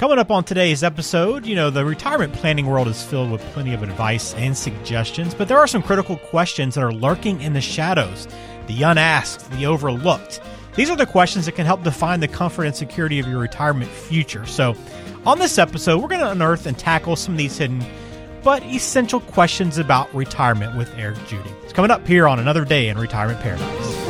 Coming up on today's episode, you know, the retirement planning world is filled with plenty of advice and suggestions, but there are some critical questions that are lurking in the shadows, the unasked, the overlooked. These are the questions that can help define the comfort and security of your retirement future. So, on this episode, we're going to unearth and tackle some of these hidden but essential questions about retirement with Eric Judy. It's coming up here on another day in Retirement Paradise.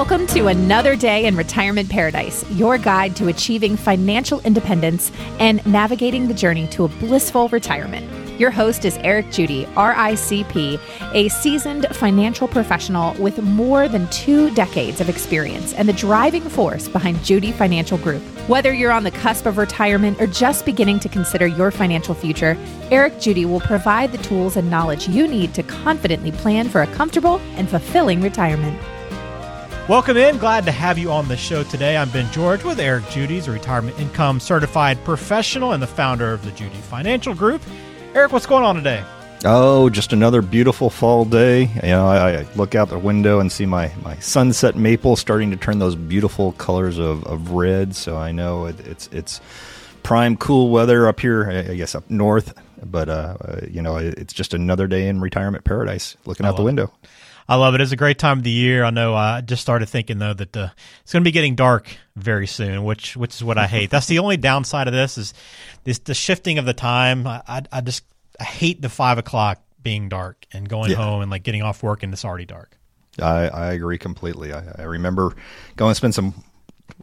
Welcome to another day in Retirement Paradise, your guide to achieving financial independence and navigating the journey to a blissful retirement. Your host is Eric Judy, RICP, a seasoned financial professional with more than two decades of experience and the driving force behind Judy Financial Group. Whether you're on the cusp of retirement or just beginning to consider your financial future, Eric Judy will provide the tools and knowledge you need to confidently plan for a comfortable and fulfilling retirement. Welcome in. Glad to have you on the show today. I'm Ben George with Eric Judy's a retirement income certified professional and the founder of the Judy Financial Group. Eric, what's going on today? Oh, just another beautiful fall day. You know, I, I, look out the window and see my, my sunset maple starting to turn those beautiful colors of, of red. So I know it, it's it's prime cool weather up here. I guess up north, but uh, uh, you know, it's just another day in retirement paradise. Looking out the window. It. I love it. It's a great time of the year. I know. I just started thinking though that uh, it's going to be getting dark very soon, which which is what I hate. That's the only downside of this is this the shifting of the time. I I, I just I hate the five o'clock being dark and going yeah. home and like getting off work and it's already dark. I, I agree completely. I, I remember going to spend some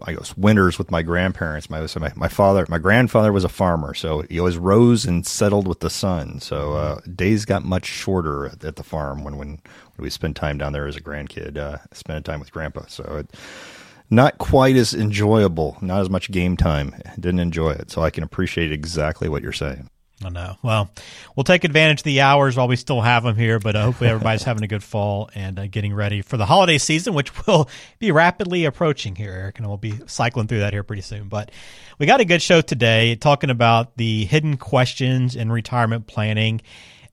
I guess winters with my grandparents. My so my, my father, my grandfather was a farmer, so he always rose and settled with the sun. So uh, days got much shorter at, at, the farm when, when when we spent time down there as a grandkid, uh, spending time with grandpa. So it, not quite as enjoyable, not as much game time. Didn't enjoy it, so I can appreciate exactly what you're saying. I know. Well, we'll take advantage of the hours while we still have them here, but uh, hopefully everybody's having a good fall and uh, getting ready for the holiday season, which will be rapidly approaching here, Eric, and we'll be cycling through that here pretty soon. But we got a good show today talking about the hidden questions in retirement planning.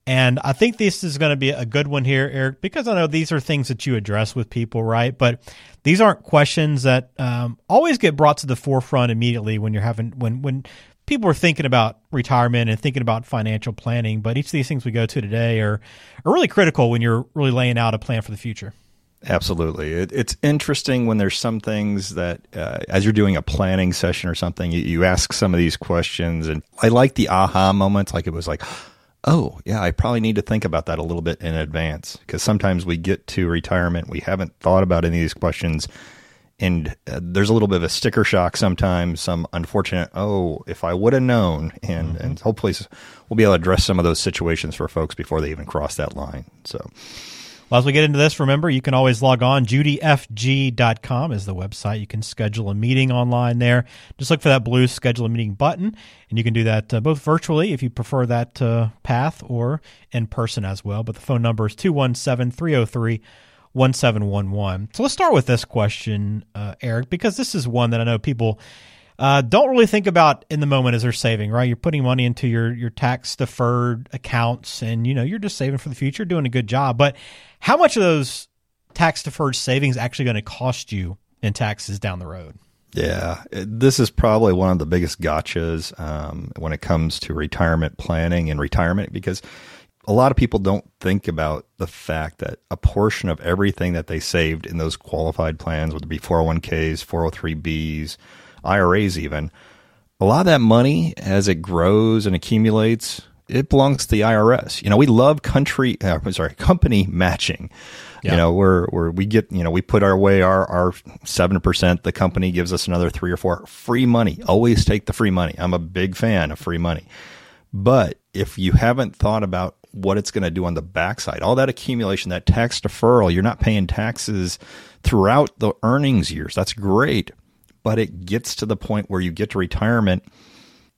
And I think this is going to be a good one here, Eric, because I know these are things that you address with people, right? But these aren't questions that um, always get brought to the forefront immediately when you're having when when people are thinking about retirement and thinking about financial planning, but each of these things we go to today are, are really critical when you're really laying out a plan for the future. Absolutely. It, it's interesting when there's some things that, uh, as you're doing a planning session or something, you, you ask some of these questions. And I like the aha moments, like it was like, oh, yeah, I probably need to think about that a little bit in advance. Because sometimes we get to retirement, we haven't thought about any of these questions and uh, there's a little bit of a sticker shock sometimes some unfortunate oh if i would have known and mm-hmm. and hopefully we'll be able to address some of those situations for folks before they even cross that line so well, as we get into this, remember you can always log on. judyfg.com is the website. You can schedule a meeting online there. Just look for that blue schedule a meeting button, and you can do that uh, both virtually if you prefer that uh, path or in person as well. But the phone number is 217 303 1711. So let's start with this question, uh, Eric, because this is one that I know people uh, don't really think about in the moment as they're saving, right? You're putting money into your, your tax deferred accounts and, you know, you're just saving for the future, doing a good job. But how much of those tax deferred savings actually going to cost you in taxes down the road? Yeah, this is probably one of the biggest gotchas um, when it comes to retirement planning and retirement because – a lot of people don't think about the fact that a portion of everything that they saved in those qualified plans, whether it be 401ks, 403bs, IRAs, even, a lot of that money, as it grows and accumulates, it belongs to the IRS. You know, we love country, uh, sorry, company matching. Yeah. You know, where where we get, you know, we put our way our our seven percent. The company gives us another three or four free money. Always take the free money. I'm a big fan of free money. But if you haven't thought about what it's going to do on the backside. All that accumulation, that tax deferral, you're not paying taxes throughout the earnings years. That's great. But it gets to the point where you get to retirement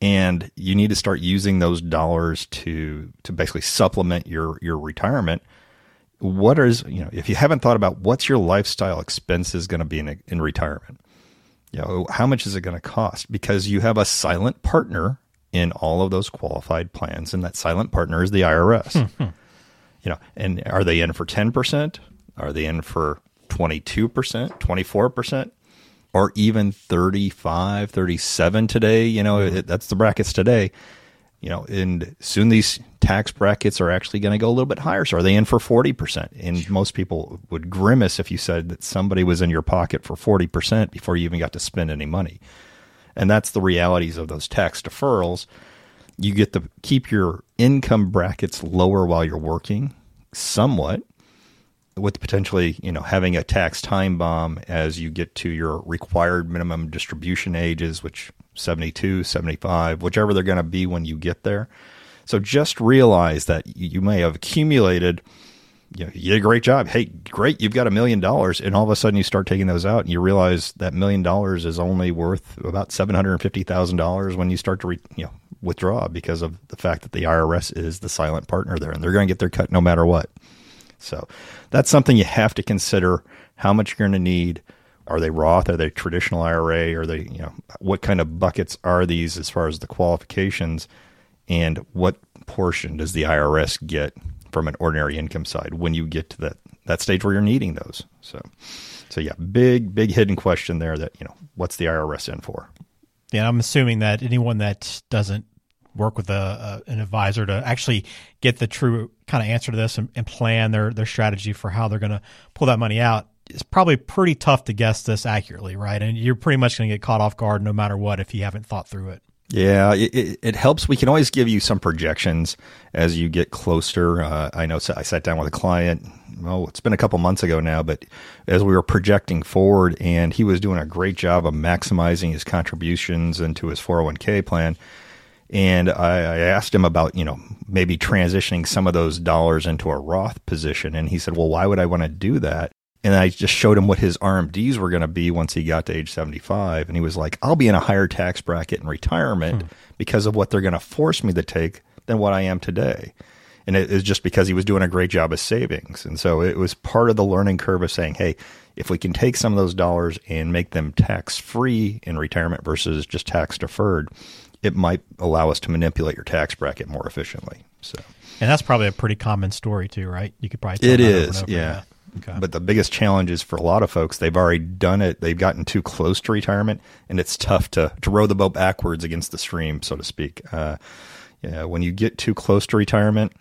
and you need to start using those dollars to to basically supplement your your retirement. What is, you know, if you haven't thought about what's your lifestyle expenses going to be in, in retirement? You know, how much is it going to cost? Because you have a silent partner in all of those qualified plans, and that silent partner is the IRS. Hmm, hmm. You know, and are they in for ten percent? Are they in for 22%, 24%, or even 35, 37 today. You know, it, that's the brackets today. You know, and soon these tax brackets are actually going to go a little bit higher. So are they in for 40%? And most people would grimace if you said that somebody was in your pocket for 40% before you even got to spend any money. And that's the realities of those tax deferrals. You get to keep your income brackets lower while you're working somewhat with potentially, you know, having a tax time bomb as you get to your required minimum distribution ages, which 72, 75, whichever they're going to be when you get there. So just realize that you may have accumulated you, know, you did a great job. Hey, great, you've got a million dollars, and all of a sudden you start taking those out, and you realize that million dollars is only worth about seven hundred and fifty thousand dollars when you start to re, you know withdraw because of the fact that the IRS is the silent partner there, and they're going to get their cut no matter what. So that's something you have to consider how much you're going to need. Are they Roth? Are they traditional IRA? Are they, you know, what kind of buckets are these as far as the qualifications? And what portion does the IRS get from an ordinary income side when you get to that, that stage where you're needing those? So, so yeah, big, big hidden question there that, you know, what's the IRS in for? Yeah, I'm assuming that anyone that doesn't work with a, a, an advisor to actually get the true kind of answer to this and, and plan their their strategy for how they're going to pull that money out. It's probably pretty tough to guess this accurately, right? And you're pretty much going to get caught off guard no matter what if you haven't thought through it. Yeah, it, it, helps. We can always give you some projections as you get closer. Uh, I know I sat down with a client. Oh, it's been a couple months ago now, but as we were projecting forward, and he was doing a great job of maximizing his contributions into his 401k plan and I, I, asked him about, you know, maybe transitioning some of those dollars into a Roth position. And he said, well, why would I want to do that? And I just showed him what his RMDs were going to be once he got to age 75. And he was like, I'll be in a higher tax bracket in retirement hmm. because of what they're going to force me to take than what I am today. And it is just because he was doing a great job of savings. And so it was part of the learning curve of saying, hey, if we can take some of those dollars and make them tax free in retirement versus just tax deferred, it might allow us to manipulate your tax bracket more efficiently. So, and that's probably a pretty common story too, right? You could probably it is, over yeah. Okay. But the biggest challenge is for a lot of folks, they've already done it. They've gotten too close to retirement, and it's tough to to row the boat backwards against the stream, so to speak. Uh, yeah, when you get too close to retirement,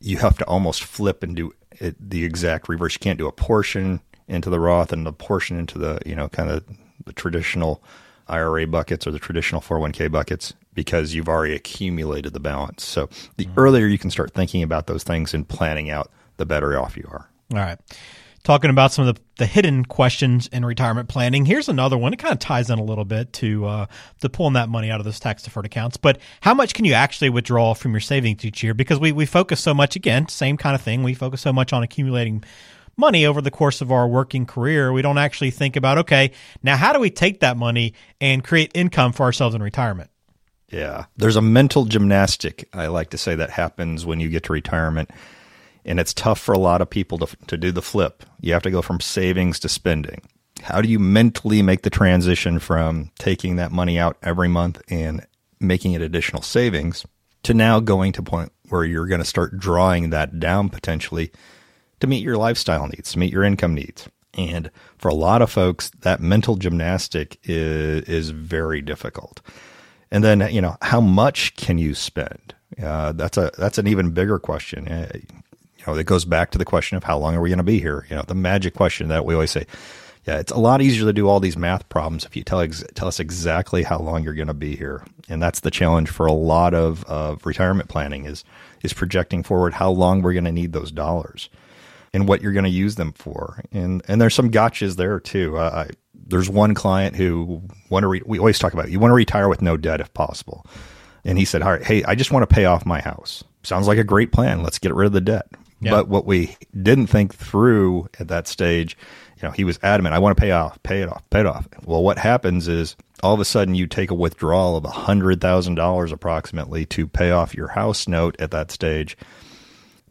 you have to almost flip and do it the exact reverse. You can't do a portion into the Roth and a portion into the you know kind of the traditional IRA buckets or the traditional 401k buckets because you've already accumulated the balance. So the mm-hmm. earlier you can start thinking about those things and planning out, the better off you are. All right. Talking about some of the, the hidden questions in retirement planning. Here's another one. It kind of ties in a little bit to uh, to pulling that money out of those tax deferred accounts. But how much can you actually withdraw from your savings each year? Because we, we focus so much, again, same kind of thing. We focus so much on accumulating money over the course of our working career. We don't actually think about, okay, now how do we take that money and create income for ourselves in retirement? Yeah. There's a mental gymnastic, I like to say, that happens when you get to retirement. And it's tough for a lot of people to, to do the flip. You have to go from savings to spending. How do you mentally make the transition from taking that money out every month and making it additional savings to now going to point where you're going to start drawing that down potentially to meet your lifestyle needs, to meet your income needs. And for a lot of folks, that mental gymnastic is, is very difficult. And then, you know, how much can you spend? Uh, that's a that's an even bigger question. You know, it goes back to the question of how long are we going to be here? You know, the magic question that we always say. Yeah, it's a lot easier to do all these math problems if you tell ex- tell us exactly how long you're going to be here, and that's the challenge for a lot of of retirement planning is is projecting forward how long we're going to need those dollars and what you're going to use them for. And and there's some gotchas there too. Uh, I, there's one client who want to. Re- we always talk about you want to retire with no debt if possible. And he said, "All right, hey, I just want to pay off my house. Sounds like a great plan. Let's get rid of the debt." Yep. But what we didn't think through at that stage, you know, he was adamant, "I want to pay off, pay it off, pay it off." Well, what happens is all of a sudden you take a withdrawal of a hundred thousand dollars approximately to pay off your house note at that stage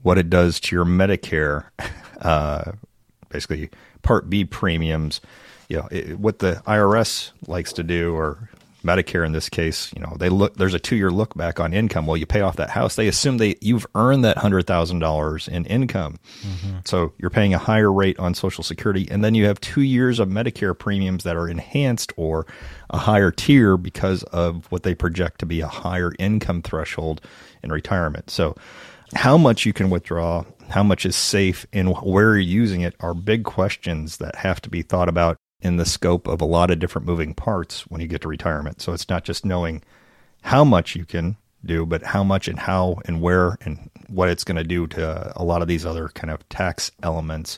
what it does to your Medicare, uh, basically Part B premiums. You know, it, what the IRS likes to do, or Medicare in this case, you know, they look there's a two year look back on income. Well, you pay off that house, they assume they you've earned that hundred thousand dollars in income. Mm-hmm. So you're paying a higher rate on Social Security, and then you have two years of Medicare premiums that are enhanced or a higher tier because of what they project to be a higher income threshold in retirement. So how much you can withdraw, how much is safe, and where you're using it are big questions that have to be thought about in the scope of a lot of different moving parts when you get to retirement. So it's not just knowing how much you can do, but how much and how and where and what it's going to do to a lot of these other kind of tax elements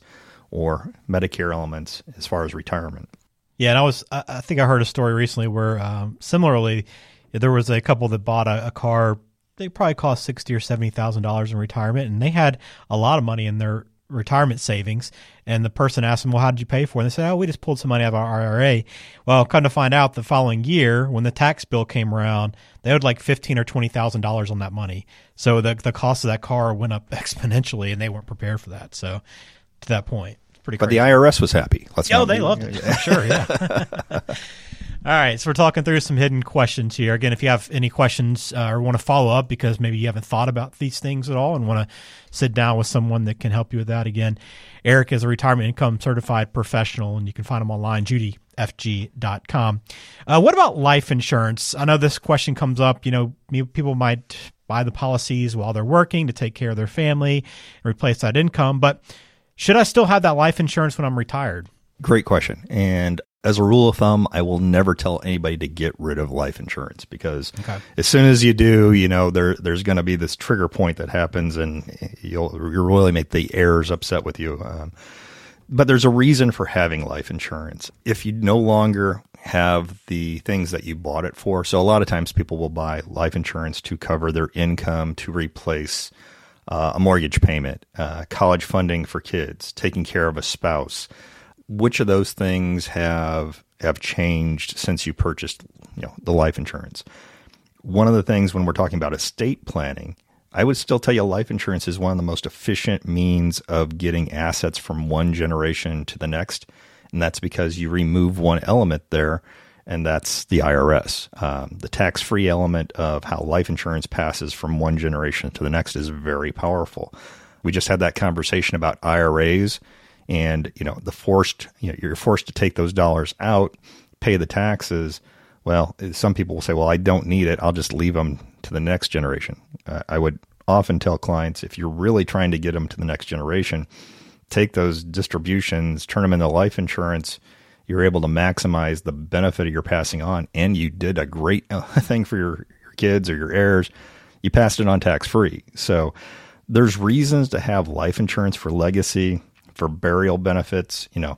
or Medicare elements as far as retirement. Yeah, and I was I think I heard a story recently where um, similarly there was a couple that bought a, a car. They probably cost sixty or seventy thousand dollars in retirement, and they had a lot of money in their retirement savings. And the person asked them, Well, how did you pay for it? And they said, Oh, we just pulled some money out of our IRA. Well, come to find out the following year, when the tax bill came around, they owed like fifteen or twenty thousand dollars on that money. So the the cost of that car went up exponentially and they weren't prepared for that. So to that point. Pretty but the IRS was happy. Let's oh, they loved it. sure, yeah. All right, so we're talking through some hidden questions here. Again, if you have any questions uh, or want to follow up because maybe you haven't thought about these things at all and want to sit down with someone that can help you with that, again, Eric is a retirement income certified professional, and you can find him online, judyfg.com. Uh, what about life insurance? I know this question comes up. You know, people might buy the policies while they're working to take care of their family and replace that income, but should I still have that life insurance when I'm retired? Great question. And as a rule of thumb, I will never tell anybody to get rid of life insurance because okay. as soon as you do, you know, there there's going to be this trigger point that happens, and you'll you'll really make the heirs upset with you. Um, but there's a reason for having life insurance. If you no longer have the things that you bought it for, so a lot of times people will buy life insurance to cover their income to replace uh, a mortgage payment, uh, college funding for kids, taking care of a spouse which of those things have have changed since you purchased you know the life insurance? One of the things when we're talking about estate planning i would still tell you life insurance is one of the most efficient means of getting assets from one generation to the next. And that's because you remove one element there and that's the irs um, the tax-free element of how life insurance passes from one generation to the next is very powerful. We just had that conversation about iras and you know the forced you know you're forced to take those dollars out pay the taxes well some people will say well i don't need it. I'll just leave them to the next generation. Uh, i would often tell clients if you're really trying to get them to the next generation take those distributions turn them into life insurance. You're able to maximize the benefit of your passing on and you did a great thing for your, your kids or your heirs. You passed it on tax free so there's reasons to have life insurance for legacy for burial benefits, you know.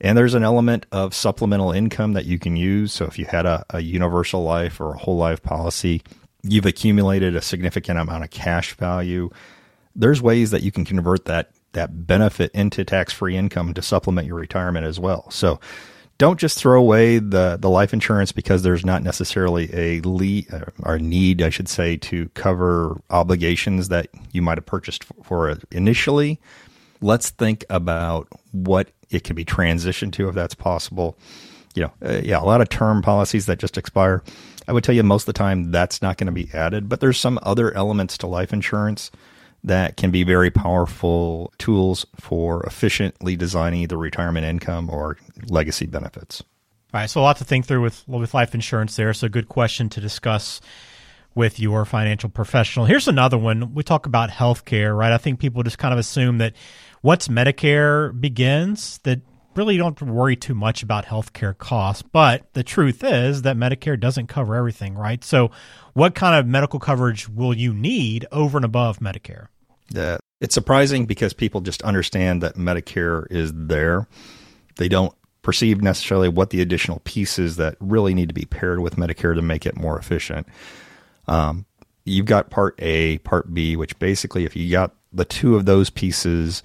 And there's an element of supplemental income that you can use. So if you had a, a universal life or a whole life policy, you've accumulated a significant amount of cash value. There's ways that you can convert that that benefit into tax-free income to supplement your retirement as well. So don't just throw away the, the life insurance because there's not necessarily a uh, or need, I should say, to cover obligations that you might have purchased for initially let's think about what it can be transitioned to if that's possible. You know, uh, yeah, a lot of term policies that just expire. I would tell you most of the time that's not going to be added, but there's some other elements to life insurance that can be very powerful tools for efficiently designing either retirement income or legacy benefits. All right, so a lot to think through with with life insurance there. So good question to discuss with your financial professional. Here's another one. We talk about healthcare, right? I think people just kind of assume that once Medicare begins, that really don't worry too much about healthcare costs. But the truth is that Medicare doesn't cover everything, right? So, what kind of medical coverage will you need over and above Medicare? Yeah, it's surprising because people just understand that Medicare is there. They don't perceive necessarily what the additional pieces that really need to be paired with Medicare to make it more efficient. Um, you've got Part A, Part B, which basically, if you got the two of those pieces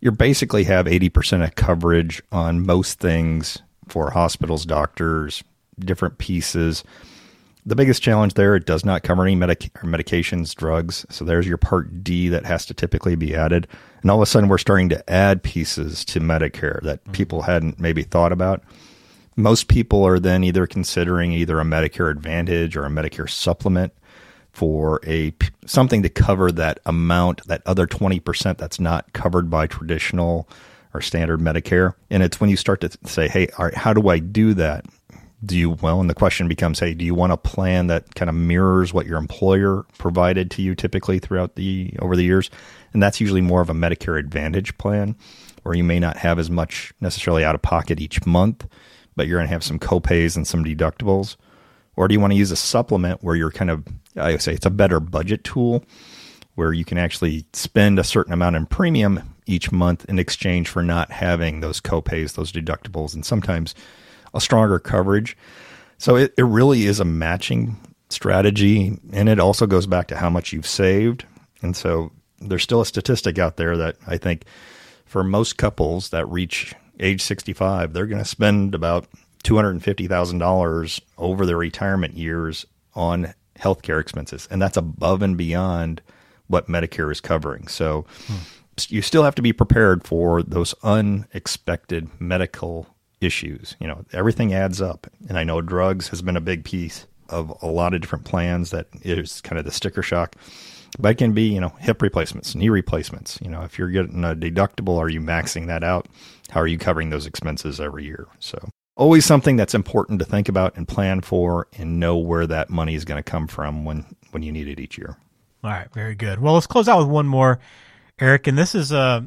you basically have 80% of coverage on most things for hospitals, doctors, different pieces. The biggest challenge there, it does not cover any medic- medications, drugs. So there's your part D that has to typically be added. And all of a sudden, we're starting to add pieces to Medicare that mm-hmm. people hadn't maybe thought about. Most people are then either considering either a Medicare Advantage or a Medicare supplement for a something to cover that amount, that other 20% that's not covered by traditional or standard Medicare. And it's when you start to say, hey, all right, how do I do that? Do you, well, and the question becomes, hey, do you want a plan that kind of mirrors what your employer provided to you typically throughout the, over the years? And that's usually more of a Medicare Advantage plan where you may not have as much necessarily out of pocket each month, but you're going to have some copays and some deductibles. Or do you want to use a supplement where you're kind of, I would say it's a better budget tool where you can actually spend a certain amount in premium each month in exchange for not having those copays, those deductibles, and sometimes a stronger coverage. So it, it really is a matching strategy. And it also goes back to how much you've saved. And so there's still a statistic out there that I think for most couples that reach age 65, they're going to spend about $250,000 over their retirement years on healthcare expenses. And that's above and beyond what Medicare is covering. So hmm. you still have to be prepared for those unexpected medical issues. You know, everything adds up. And I know drugs has been a big piece of a lot of different plans that is kind of the sticker shock. But it can be, you know, hip replacements, knee replacements. You know, if you're getting a deductible, are you maxing that out? How are you covering those expenses every year? So always something that's important to think about and plan for and know where that money is going to come from when, when you need it each year. All right, very good. Well, let's close out with one more, Eric. And this is a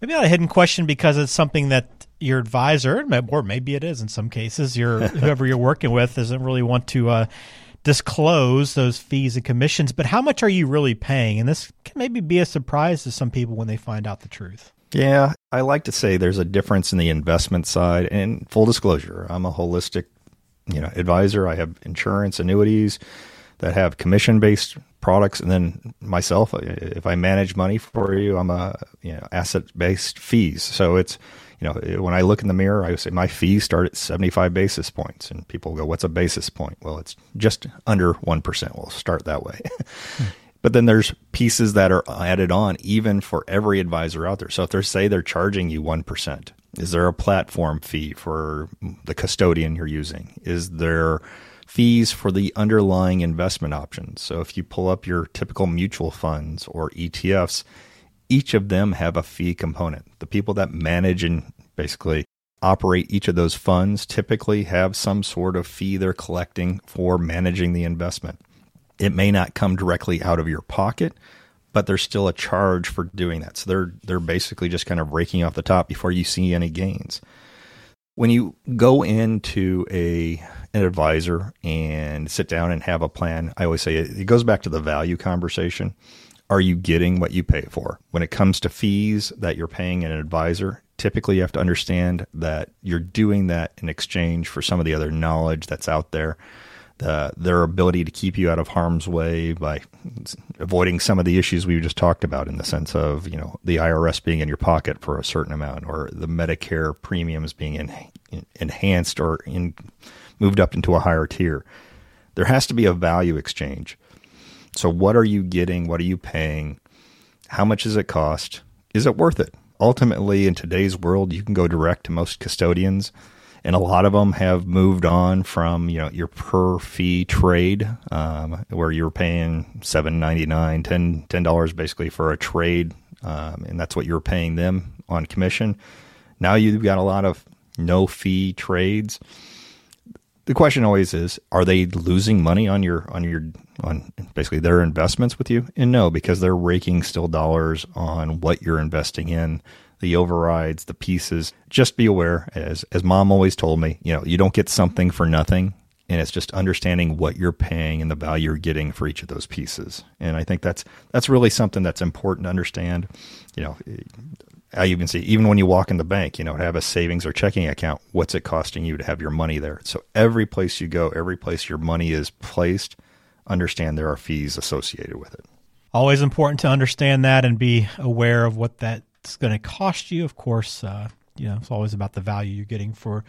maybe not a hidden question because it's something that your advisor, or maybe it is in some cases, your whoever you're working with doesn't really want to uh, disclose those fees and commissions. But how much are you really paying? And this can maybe be a surprise to some people when they find out the truth. Yeah, I like to say there's a difference in the investment side. And full disclosure, I'm a holistic, you know, advisor. I have insurance, annuities that have commission based products, and then myself, if I manage money for you, I'm a you know asset based fees. So it's you know, when I look in the mirror, I say my fees start at 75 basis points. And people go, what's a basis point? Well, it's just under 1%. We'll start that way. Hmm. But then there's pieces that are added on even for every advisor out there. So if they're say they're charging you 1%, is there a platform fee for the custodian you're using? Is there fees for the underlying investment options? So if you pull up your typical mutual funds or ETFs, each of them have a fee component. The people that manage and basically operate each of those funds typically have some sort of fee they're collecting for managing the investment. It may not come directly out of your pocket, but there's still a charge for doing that. So they're they're basically just kind of raking off the top before you see any gains. When you go into a an advisor and sit down and have a plan, I always say it, it goes back to the value conversation are you getting what you pay for? When it comes to fees that you're paying an advisor, typically you have to understand that you're doing that in exchange for some of the other knowledge that's out there. The, their ability to keep you out of harm's way by avoiding some of the issues we just talked about in the sense of you know the IRS being in your pocket for a certain amount or the Medicare premiums being in, in, enhanced or in, moved up into a higher tier. There has to be a value exchange so, what are you getting? What are you paying? How much does it cost? Is it worth it? Ultimately, in today's world, you can go direct to most custodians, and a lot of them have moved on from you know your per fee trade, um, where you're paying seven ninety nine, ten ten dollars basically for a trade, um, and that's what you're paying them on commission. Now you've got a lot of no fee trades the question always is are they losing money on your on your on basically their investments with you and no because they're raking still dollars on what you're investing in the overrides the pieces just be aware as as mom always told me you know you don't get something for nothing and it's just understanding what you're paying and the value you're getting for each of those pieces and i think that's that's really something that's important to understand you know eh, I even see even when you walk in the bank, you know, have a savings or checking account, what's it costing you to have your money there? So every place you go, every place your money is placed, understand there are fees associated with it. Always important to understand that and be aware of what that's going to cost you. Of course, uh, you know, it's always about the value you're getting for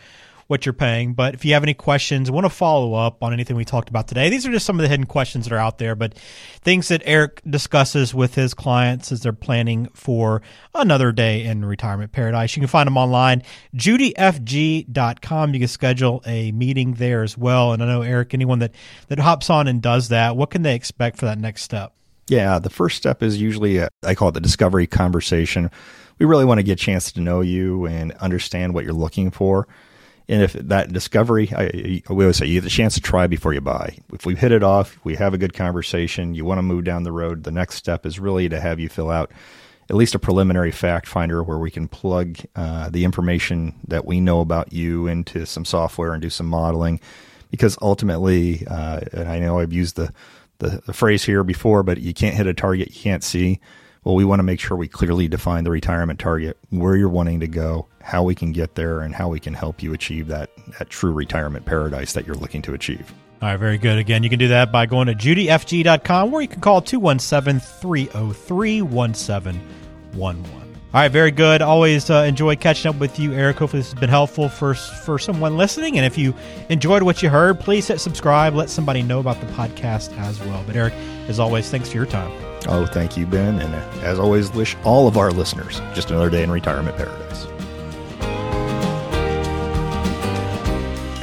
what you're paying. But if you have any questions, want to follow up on anything we talked about today, these are just some of the hidden questions that are out there, but things that Eric discusses with his clients as they're planning for another day in retirement paradise. You can find them online, judyfg.com. You can schedule a meeting there as well. And I know, Eric, anyone that, that hops on and does that, what can they expect for that next step? Yeah, the first step is usually, a, I call it the discovery conversation. We really want to get a chance to know you and understand what you're looking for. And if that discovery, I, we always say you get the chance to try before you buy. If we hit it off, we have a good conversation, you want to move down the road, the next step is really to have you fill out at least a preliminary fact finder where we can plug uh, the information that we know about you into some software and do some modeling. Because ultimately, uh, and I know I've used the, the, the phrase here before, but you can't hit a target you can't see. Well, we want to make sure we clearly define the retirement target, where you're wanting to go, how we can get there, and how we can help you achieve that, that true retirement paradise that you're looking to achieve. All right, very good. Again, you can do that by going to judyfg.com or you can call 217 303 1711. All right, very good. Always uh, enjoy catching up with you, Eric. Hopefully, this has been helpful for for someone listening. And if you enjoyed what you heard, please hit subscribe. Let somebody know about the podcast as well. But Eric, as always, thanks for your time. Oh, thank you, Ben. And uh, as always, wish all of our listeners just another day in retirement paradise.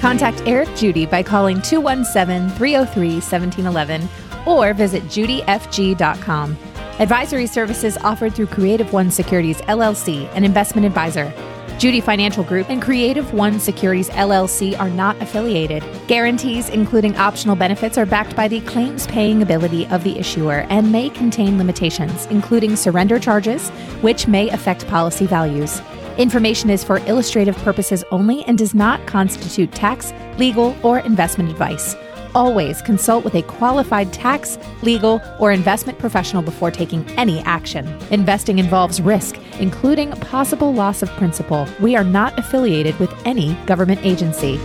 Contact Eric Judy by calling 217 303 1711 or visit judyfg.com. Advisory services offered through Creative One Securities LLC, an investment advisor. Judy Financial Group and Creative One Securities LLC are not affiliated. Guarantees, including optional benefits, are backed by the claims paying ability of the issuer and may contain limitations, including surrender charges, which may affect policy values. Information is for illustrative purposes only and does not constitute tax, legal, or investment advice. Always consult with a qualified tax, legal, or investment professional before taking any action. Investing involves risk, including possible loss of principal. We are not affiliated with any government agency.